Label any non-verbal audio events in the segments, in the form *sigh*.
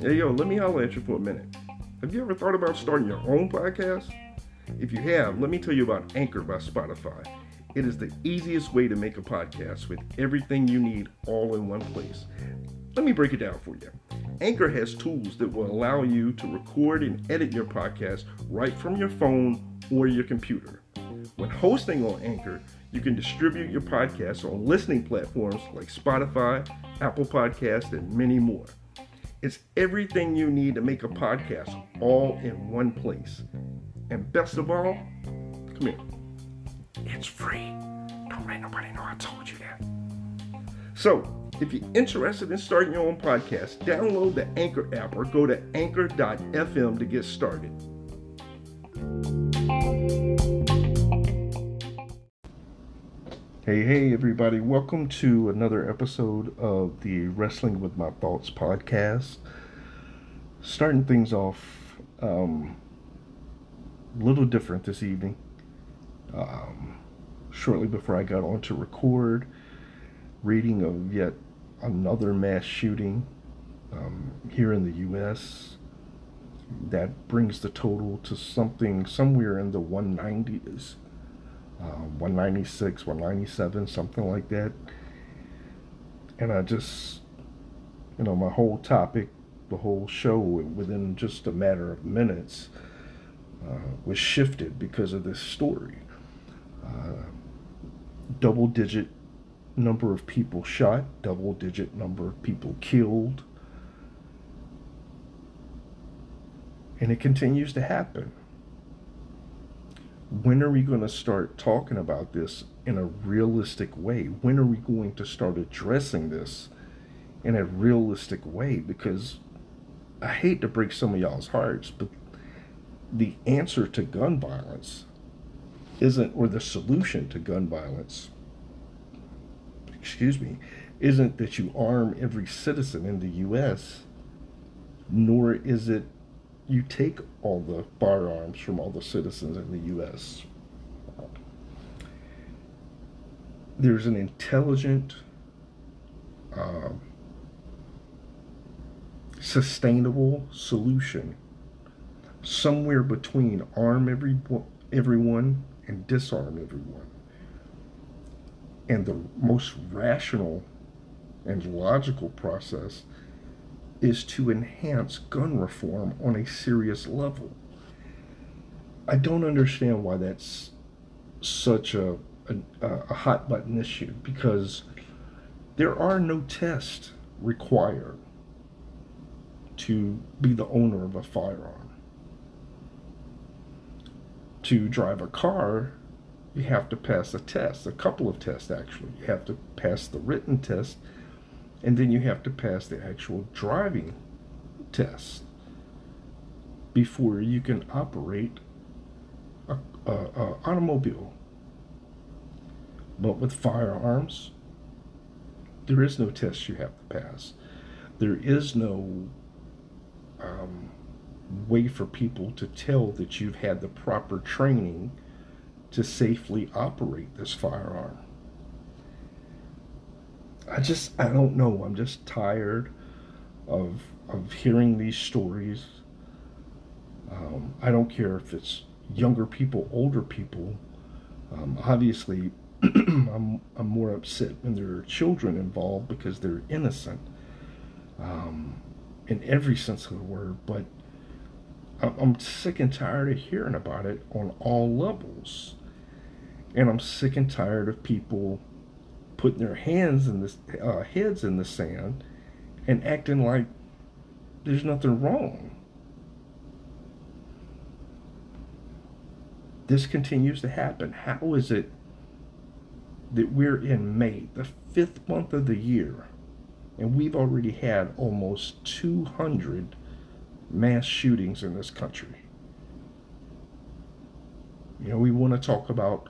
Hey, yo, let me holler at you for a minute. Have you ever thought about starting your own podcast? If you have, let me tell you about Anchor by Spotify. It is the easiest way to make a podcast with everything you need all in one place. Let me break it down for you. Anchor has tools that will allow you to record and edit your podcast right from your phone or your computer. When hosting on Anchor, you can distribute your podcast on listening platforms like Spotify, Apple Podcast, and many more. It's everything you need to make a podcast all in one place. And best of all, come here. It's free. Don't let nobody know I told you that. So, if you're interested in starting your own podcast, download the Anchor app or go to anchor.fm to get started. Hey, hey, everybody. Welcome to another episode of the Wrestling with My Thoughts podcast. Starting things off um, a little different this evening. Um, shortly before I got on to record, reading of yet another mass shooting um, here in the U.S. That brings the total to something somewhere in the 190s uh, 196, 197, something like that. And I just, you know, my whole topic, the whole show, within just a matter of minutes, uh, was shifted because of this story. Uh, double digit number of people shot, double digit number of people killed. And it continues to happen when are we going to start talking about this in a realistic way? When are we going to start addressing this in a realistic way? Because I hate to break some of y'all's hearts, but the answer to gun violence isn't, or the solution to gun violence, excuse me, isn't that you arm every citizen in the U.S., nor is it you take all the firearms from all the citizens in the U.S. There's an intelligent, uh, sustainable solution somewhere between arm every, everyone and disarm everyone. And the most rational and logical process is to enhance gun reform on a serious level. I don't understand why that's such a, a, a hot button issue because there are no tests required to be the owner of a firearm. To drive a car, you have to pass a test, a couple of tests actually. You have to pass the written test and then you have to pass the actual driving test before you can operate a, a, a automobile. But with firearms, there is no test you have to pass. There is no um, way for people to tell that you've had the proper training to safely operate this firearm. I just I don't know. I'm just tired of of hearing these stories. Um, I don't care if it's younger people, older people. Um, obviously, *clears throat* I'm I'm more upset when there are children involved because they're innocent, um, in every sense of the word. But I'm sick and tired of hearing about it on all levels, and I'm sick and tired of people putting their hands in uh, heads in the sand and acting like there's nothing wrong. This continues to happen. How is it that we're in May, the fifth month of the year, and we've already had almost 200 mass shootings in this country? You know, we want to talk about,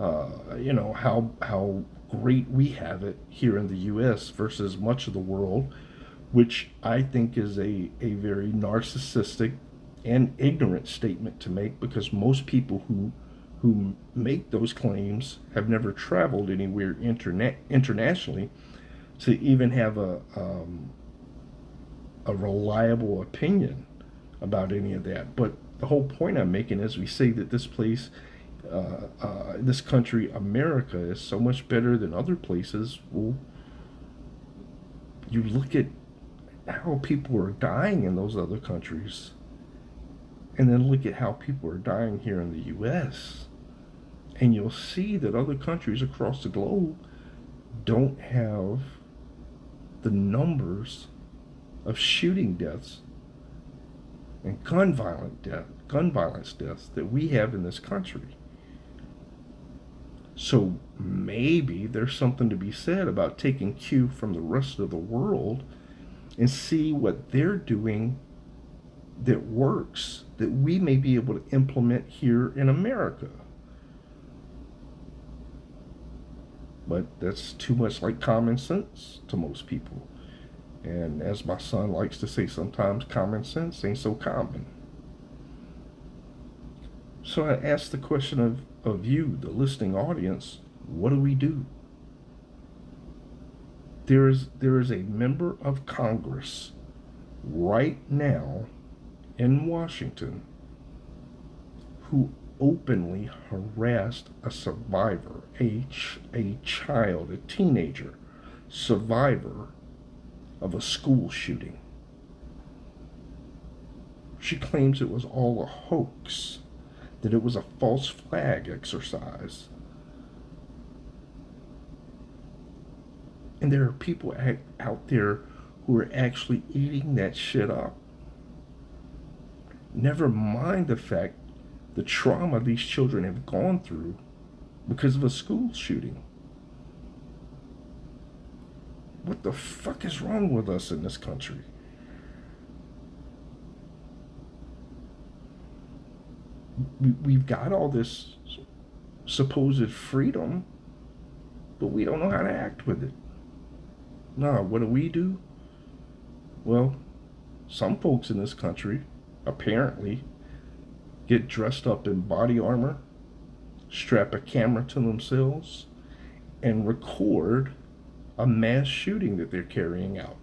uh, you know, how how great we have it here in the U.S. versus much of the world, which I think is a, a very narcissistic and ignorant statement to make because most people who who make those claims have never traveled anywhere interna- internationally to even have a um, a reliable opinion about any of that. But the whole point I'm making is we say that this place, uh, uh, this country, America, is so much better than other places. Well, you look at how people are dying in those other countries, and then look at how people are dying here in the U.S., and you'll see that other countries across the globe don't have the numbers of shooting deaths and gun violent death, gun violence deaths that we have in this country. So maybe there's something to be said about taking cue from the rest of the world and see what they're doing that works that we may be able to implement here in America. But that's too much like common sense to most people. And as my son likes to say sometimes, common sense ain't so common. So I ask the question of, of you, the listening audience, what do we do? There is, there is a member of Congress right now in Washington who openly harassed a survivor, a, ch- a child, a teenager survivor of a school shooting. She claims it was all a hoax, that it was a false flag exercise. And there are people out there who are actually eating that shit up. Never mind the fact the trauma these children have gone through because of a school shooting. What the fuck is wrong with us in this country? We've got all this supposed freedom, but we don't know how to act with it. Now, what do we do? Well, some folks in this country apparently get dressed up in body armor, strap a camera to themselves, and record a mass shooting that they're carrying out.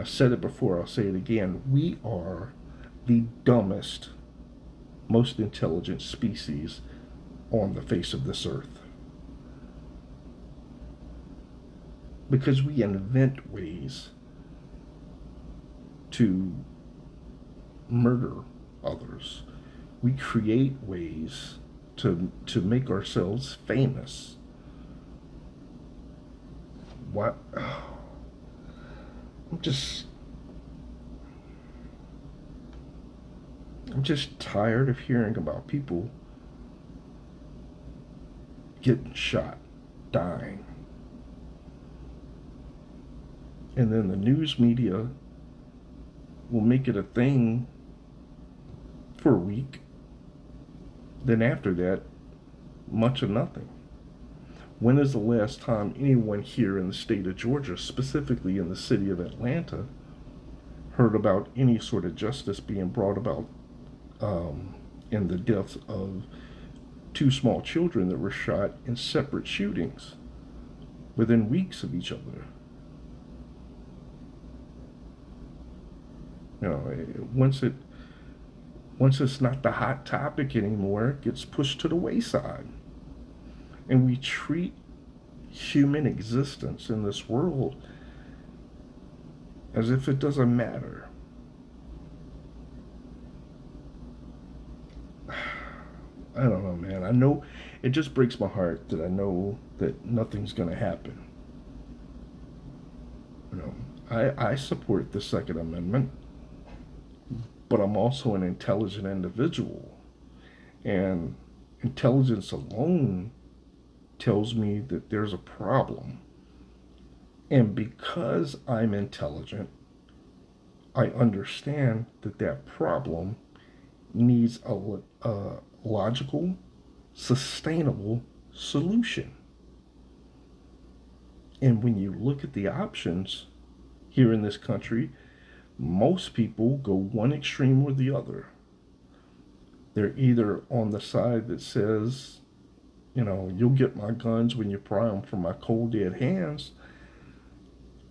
I've said it before, I'll say it again. We are the dumbest, most intelligent species on the face of this earth. Because we invent ways to murder others. We create ways to to make ourselves famous. What? *sighs* Oh, I'm just I'm just tired of hearing about people getting shot, dying. And then the news media will make it a thing for a week then after that, much of nothing. When is the last time anyone here in the state of Georgia, specifically in the city of Atlanta, heard about any sort of justice being brought about um, in the deaths of two small children that were shot in separate shootings within weeks of each other? You know, once it once it's not the hot topic anymore, it gets pushed to the wayside. And we treat human existence in this world as if it doesn't matter. *sighs* I don't know, man. I know it just breaks my heart that I know that nothing's going to happen. You know, I, I support the Second Amendment but I'm also an intelligent individual. And intelligence alone tells me that there's a problem. And because I'm intelligent, I understand that that problem needs a, a logical, sustainable solution. And when you look at the options here in this country, most people go one extreme or the other. They're either on the side that says you know, you'll get my guns when you pry them from my cold dead hands,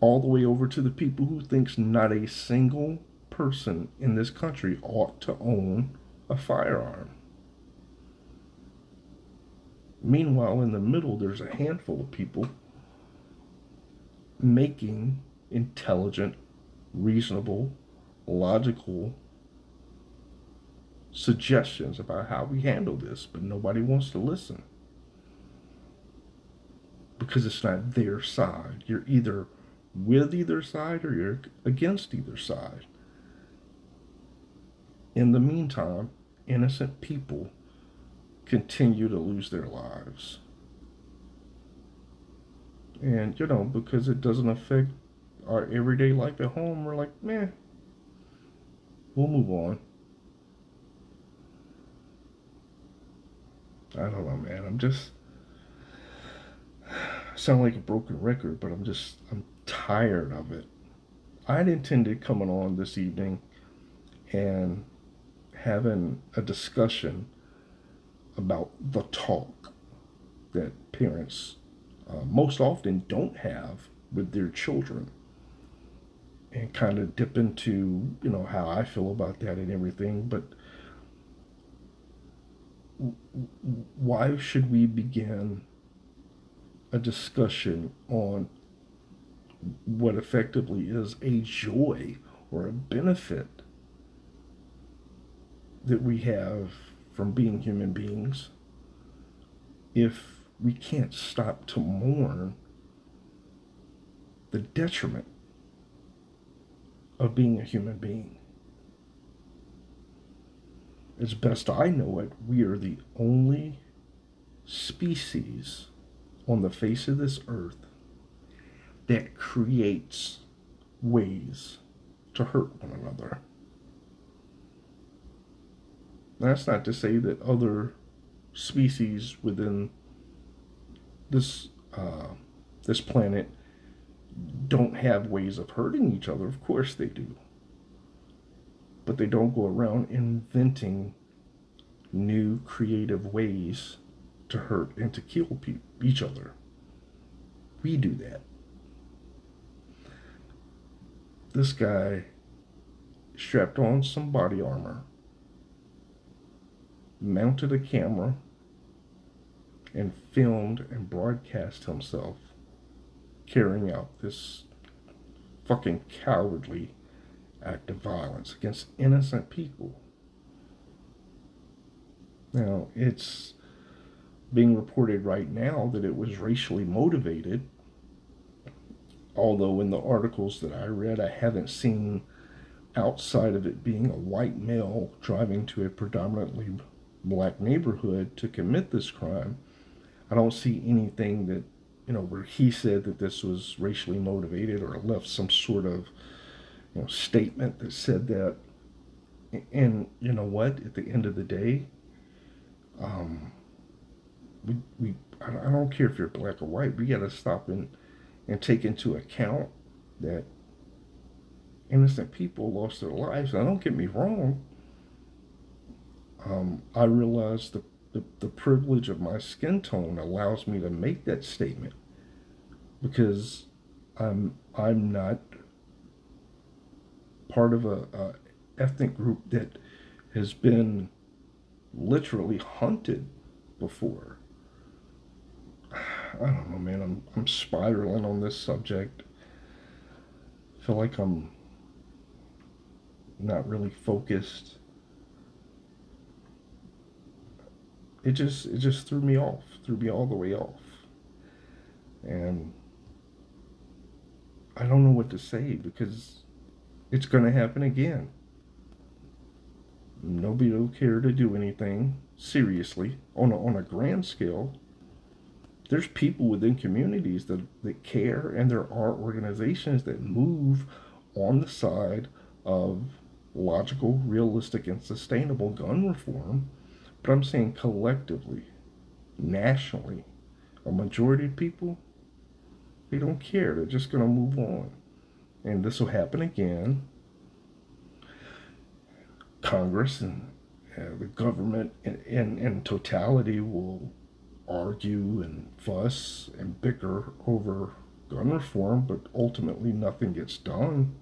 all the way over to the people who thinks not a single person in this country ought to own a firearm. Meanwhile, in the middle, there's a handful of people making intelligent, reasonable, logical suggestions about how we handle this, but nobody wants to listen because it's not their side. You're either with either side or you're against either side. In the meantime, innocent people continue to lose their lives. And, you know, because it doesn't affect our everyday life at home, we're like, man, we'll move on. I don't know, man. I'm just sound like a broken record, but I'm just I'm tired of it. I'd intended coming on this evening and having a discussion about the talk that parents uh, most often don't have with their children and kind of dip into you know how I feel about that and everything but why should we begin a discussion on what effectively is a joy or a benefit that we have from being human beings if we can't stop to mourn the detriment of being a human being. As best I know it, we are the only species on the face of this earth that creates ways to hurt one another. That's not to say that other species within this uh, this planet don't have ways of hurting each other. Of course they do, but they don't go around inventing new creative ways to hurt and to kill pe- each other. We do that. This guy strapped on some body armor, mounted a camera, and filmed and broadcast himself carrying out this fucking cowardly act of violence against innocent people. Now, it's being reported right now that it was racially motivated. Although in the articles that I read, I haven't seen outside of it being a white male driving to a predominantly black neighborhood to commit this crime. I don't see anything that, you know, where he said that this was racially motivated or left some sort of, you know, statement that said that. And you know what? At the end of the day, um, we, we I don't care if you're black or white. We got to stop and and take into account that innocent people lost their lives. Now, don't get me wrong. Um, I realize the, the, the privilege of my skin tone allows me to make that statement because I'm I'm not part of a, a ethnic group that has been literally hunted before. I don't know, man. I'm I'm spiraling on this subject. I feel like I'm not really focused. It just it just threw me off, threw me all the way off. And I don't know what to say because it's going to happen again. Nobody will care to do anything seriously on a, on a grand scale there's people within communities that, that care and there are organizations that move on the side of logical, realistic, and sustainable gun reform. But I'm saying collectively, nationally, a majority of people, they don't care. They're just going to move on. And this will happen again. Congress and uh, the government in, in, in totality will argue and fuss and bicker over gun reform, but ultimately nothing gets done.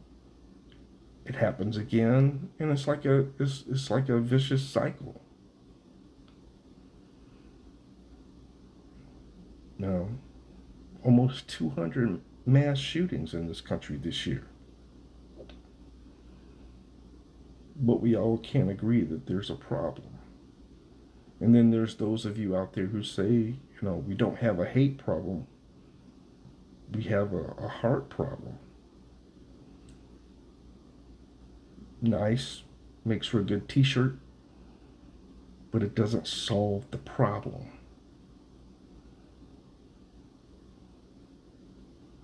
It happens again, and it's like a it's, it's like a vicious cycle. Now, almost 200 mass shootings in this country this year. But we all can't agree that there's a problem. And then there's those of you out there who say, you know, we don't have a hate problem, we have a, a heart problem. Nice, makes for a good t shirt, but it doesn't solve the problem.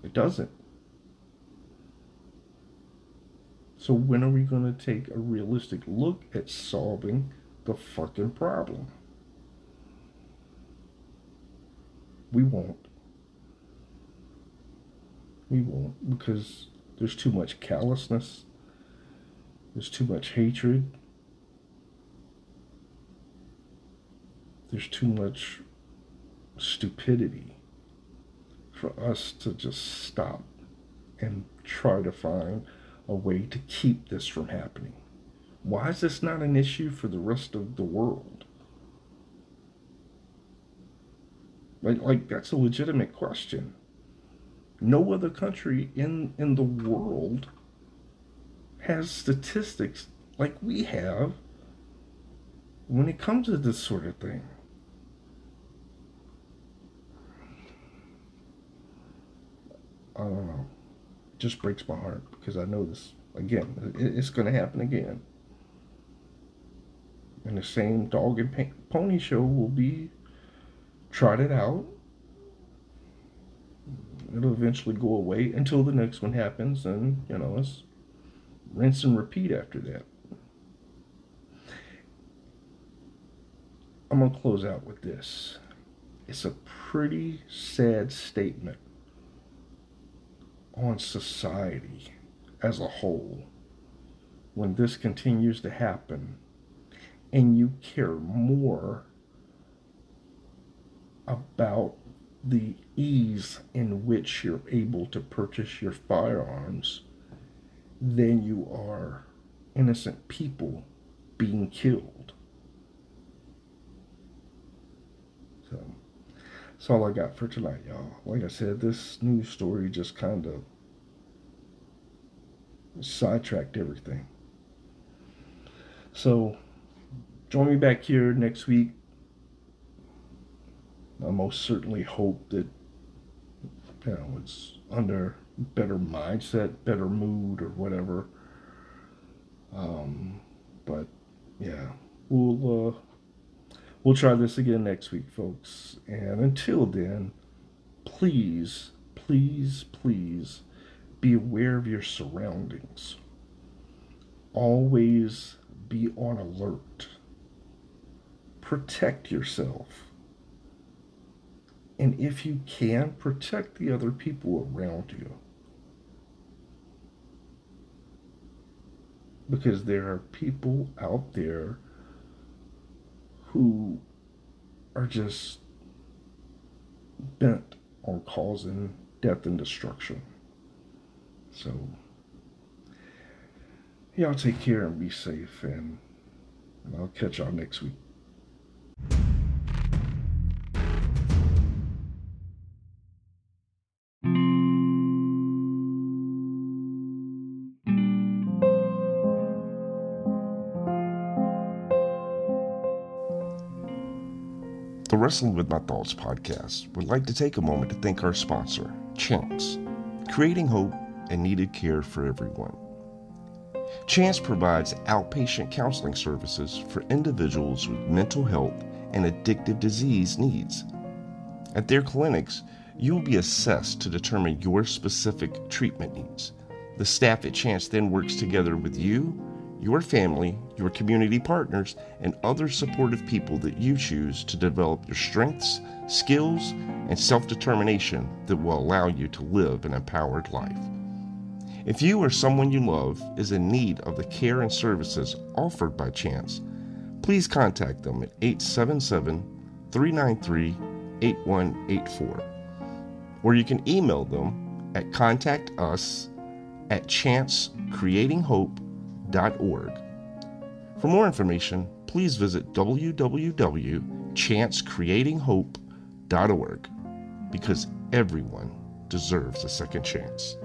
It doesn't. So when are we going to take a realistic look at solving the fucking problem? We won't. We won't because there's too much callousness. There's too much hatred. There's too much stupidity for us to just stop and try to find a way to keep this from happening. Why is this not an issue for the rest of the world? Like, like that's a legitimate question. No other country in, in the world has statistics like we have when it comes to this sort of thing. I don't know. It just breaks my heart because I know this again. It's going to happen again. And the same dog and pony show will be trotted out it'll eventually go away until the next one happens, and you know, it's rinse and repeat after that. I'm gonna close out with this. It's a pretty sad statement on society as a whole when this continues to happen and you care more about the ease in which you're able to purchase your firearms than you are innocent people being killed. So that's all I got for tonight, y'all. Like I said, this news story just kind of sidetracked everything. So join me back here next week I most certainly hope that you know it's under better mindset, better mood, or whatever. Um, but yeah, we'll uh, we'll try this again next week, folks. And until then, please, please, please be aware of your surroundings. Always be on alert. Protect yourself and if you can, protect the other people around you. Because there are people out there who are just bent on causing death and destruction. So, y'all take care and be safe, and I'll catch y'all next week. The Wrestling with My Thoughts podcast would like to take a moment to thank our sponsor, Chance, creating hope and needed care for everyone. Chance provides outpatient counseling services for individuals with mental health and addictive disease needs. At their clinics, you will be assessed to determine your specific treatment needs. The staff at Chance then works together with you your family, your community partners, and other supportive people that you choose to develop your strengths, skills, and self determination that will allow you to live an empowered life. If you or someone you love is in need of the care and services offered by Chance, please contact them at 877 393 8184. Or you can email them at contact us at For more information, please visit www.chancecreatinghope.org because everyone deserves a second chance.